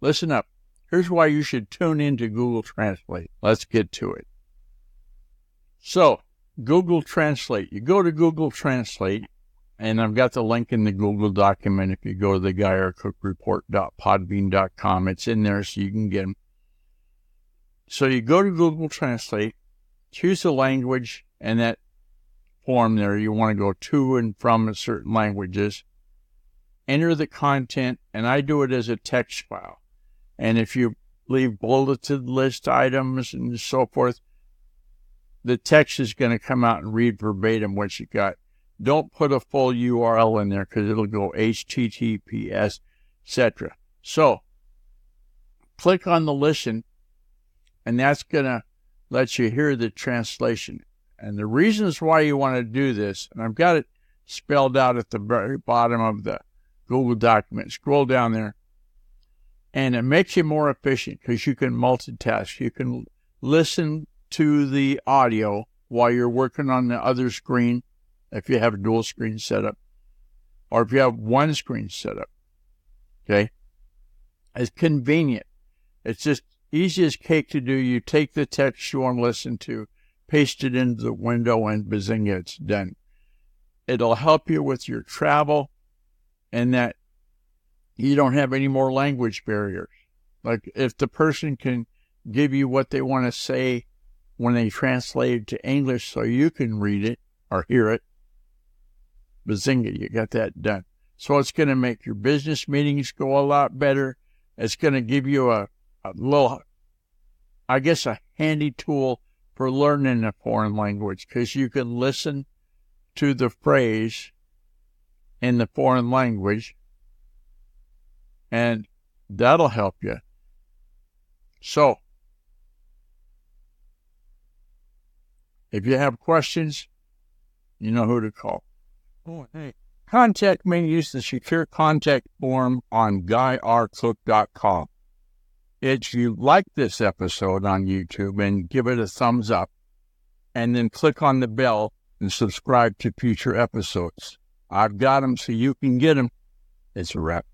listen up. Here's why you should tune into Google Translate. Let's get to it. So, Google Translate. You go to Google Translate, and I've got the link in the Google document. If you go to the GuyRCookReport.podbean.com, it's in there so you can get them. So you go to Google Translate, choose a language, and that form there you want to go to and from certain languages. Enter the content, and I do it as a text file. And if you leave bulleted list items and so forth, the text is going to come out and read verbatim what you got. Don't put a full URL in there because it'll go HTTPS, etc. So click on the listen, and that's going to let you hear the translation. And the reasons why you want to do this, and I've got it spelled out at the very bottom of the Google document. Scroll down there. And it makes you more efficient because you can multitask. You can listen to the audio while you're working on the other screen if you have a dual screen setup or if you have one screen setup. Okay. It's convenient. It's just easy as cake to do. You take the text you want to listen to, paste it into the window, and bazinga, it's done. It'll help you with your travel and that you don't have any more language barriers. Like if the person can give you what they want to say when they translate it to English so you can read it or hear it, bazinga, you got that done. So it's going to make your business meetings go a lot better. It's going to give you a, a little, I guess, a handy tool for learning a foreign language because you can listen to the phrase in the foreign language and that'll help you. So, if you have questions, you know who to call. Oh, hey. Contact me. Use the secure contact form on GuyRCook.com. If you like this episode on YouTube and give it a thumbs up, and then click on the bell and subscribe to future episodes. I've got them so you can get them. It's a wrap.